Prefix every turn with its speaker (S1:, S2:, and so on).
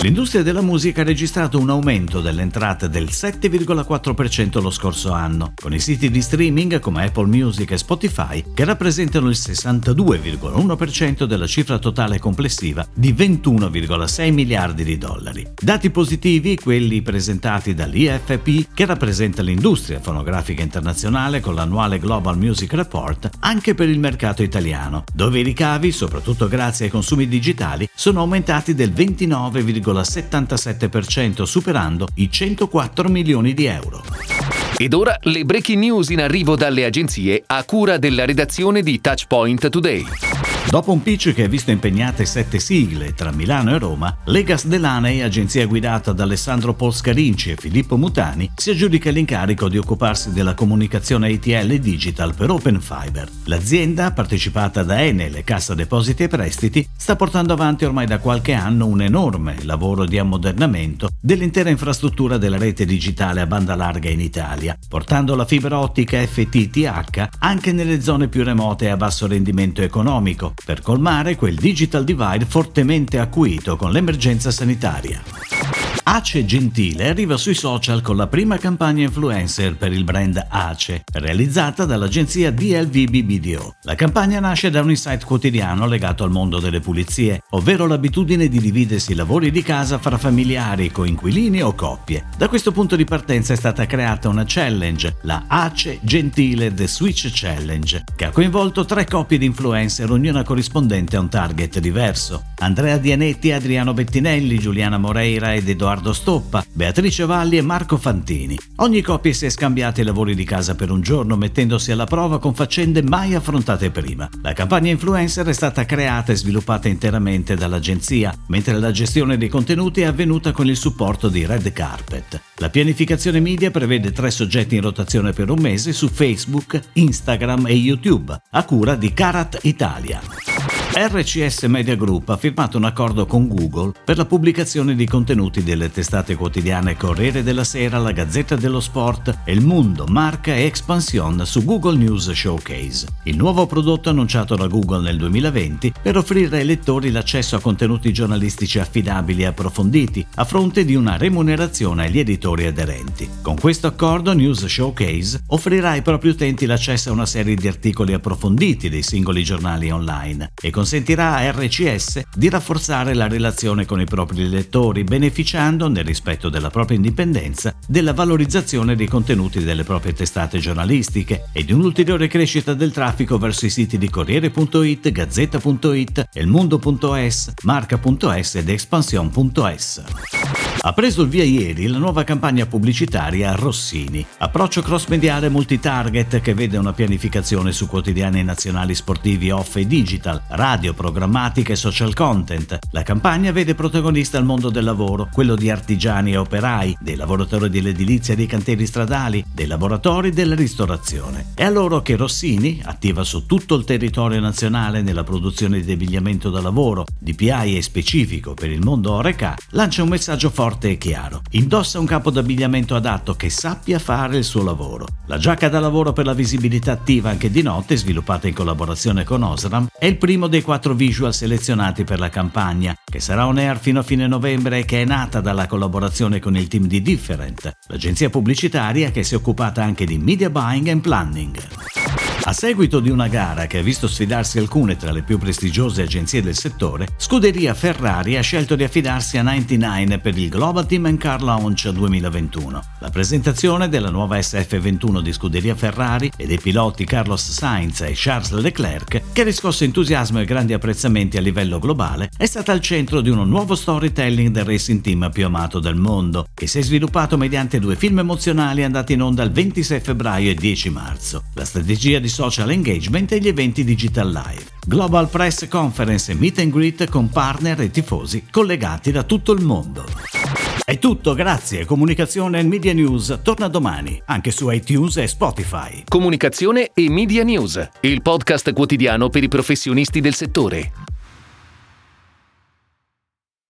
S1: L'industria della musica ha registrato un aumento delle entrate del 7,4% lo scorso anno, con i siti di streaming come Apple Music e Spotify che rappresentano il 62,1% della cifra totale complessiva di 21,6 miliardi di dollari. Dati positivi quelli presentati dall'IFP che rappresenta l'industria fonografica internazionale con l'annuale Global Music Report anche per il mercato italiano, dove i ricavi, soprattutto grazie ai consumi digitali, sono aumentati del 29,5% 0,77% superando i 104 milioni di euro.
S2: Ed ora le breaking news in arrivo dalle agenzie a cura della redazione di Touchpoint Today.
S1: Dopo un pitch che ha visto impegnate sette sigle tra Milano e Roma, Legas Delaney, agenzia guidata da Alessandro Polscarinci e Filippo Mutani, si aggiudica l'incarico di occuparsi della comunicazione ATL Digital per Open Fiber. L'azienda, partecipata da Enel e Cassa Depositi e Prestiti, sta portando avanti ormai da qualche anno un enorme lavoro di ammodernamento dell'intera infrastruttura della rete digitale a banda larga in Italia, portando la fibra ottica FTTH anche nelle zone più remote e a basso rendimento economico, per colmare quel digital divide fortemente acuito con l'emergenza sanitaria. Ace Gentile arriva sui social con la prima campagna influencer per il brand Ace, realizzata dall'agenzia DLVB Video. La campagna nasce da un insight quotidiano legato al mondo delle pulizie, ovvero l'abitudine di dividersi i lavori di casa fra familiari, coinquilini o coppie. Da questo punto di partenza è stata creata una challenge, la Ace Gentile The Switch Challenge, che ha coinvolto tre coppie di influencer, ognuna corrispondente a un target diverso. Andrea Dianetti, Adriano Bettinelli, Giuliana Moreira ed Edoardo Edoardo Stoppa, Beatrice Valli e Marco Fantini. Ogni coppia si è scambiata i lavori di casa per un giorno mettendosi alla prova con faccende mai affrontate prima. La campagna influencer è stata creata e sviluppata interamente dall'agenzia, mentre la gestione dei contenuti è avvenuta con il supporto di Red Carpet. La pianificazione media prevede tre soggetti in rotazione per un mese su Facebook, Instagram e YouTube, a cura di Karat Italia. RCS Media Group ha firmato un accordo con Google per la pubblicazione di contenuti delle testate quotidiane Corriere della Sera, la Gazzetta dello Sport, El Mundo, Marca e Expansion su Google News Showcase, il nuovo prodotto annunciato da Google nel 2020 per offrire ai lettori l'accesso a contenuti giornalistici affidabili e approfonditi a fronte di una remunerazione agli editori aderenti. Con questo accordo News Showcase offrirà ai propri utenti l'accesso a una serie di articoli approfonditi dei singoli giornali online e consentirà a RCS di rafforzare la relazione con i propri lettori, beneficiando, nel rispetto della propria indipendenza, della valorizzazione dei contenuti delle proprie testate giornalistiche e di un'ulteriore crescita del traffico verso i siti di Corriere.it, Gazzetta.it, Elmundo.es, Marca.es ed Expansion.es. Ha preso il via ieri la nuova campagna pubblicitaria Rossini, approccio cross-mediale multitarget che vede una pianificazione su quotidiani nazionali sportivi off e digital, radio, programmatica e social content. La campagna vede protagonista il mondo del lavoro, quello di artigiani e operai, dei lavoratori dell'edilizia e dei cantieri stradali, dei laboratori della ristorazione. È a loro che Rossini, attiva su tutto il territorio nazionale nella produzione di abbigliamento da lavoro, di PI e specifico per il mondo Oreca, lancia un messaggio forte forte e chiaro. Indossa un capo d'abbigliamento adatto che sappia fare il suo lavoro. La giacca da lavoro per la visibilità attiva anche di notte, sviluppata in collaborazione con Osram, è il primo dei quattro visual selezionati per la campagna, che sarà on air fino a fine novembre e che è nata dalla collaborazione con il team di Different, l'agenzia pubblicitaria che si è occupata anche di media buying and planning. A seguito di una gara che ha visto sfidarsi alcune tra le più prestigiose agenzie del settore, Scuderia Ferrari ha scelto di affidarsi a 99 per il Global Team Car Launch 2021. La presentazione della nuova SF21 di Scuderia Ferrari e dei piloti Carlos Sainz e Charles Leclerc, che ha riscosso entusiasmo e grandi apprezzamenti a livello globale, è stata al centro di un nuovo storytelling del racing team più amato del mondo, che si è sviluppato mediante due film emozionali andati in onda il 26 febbraio e 10 marzo. La strategia di social engagement e gli eventi digital live. Global Press Conference e meet and greet con partner e tifosi collegati da tutto il mondo. È tutto, grazie. Comunicazione e Media News torna domani, anche su iTunes e Spotify.
S2: Comunicazione e Media News, il podcast quotidiano per i professionisti del settore.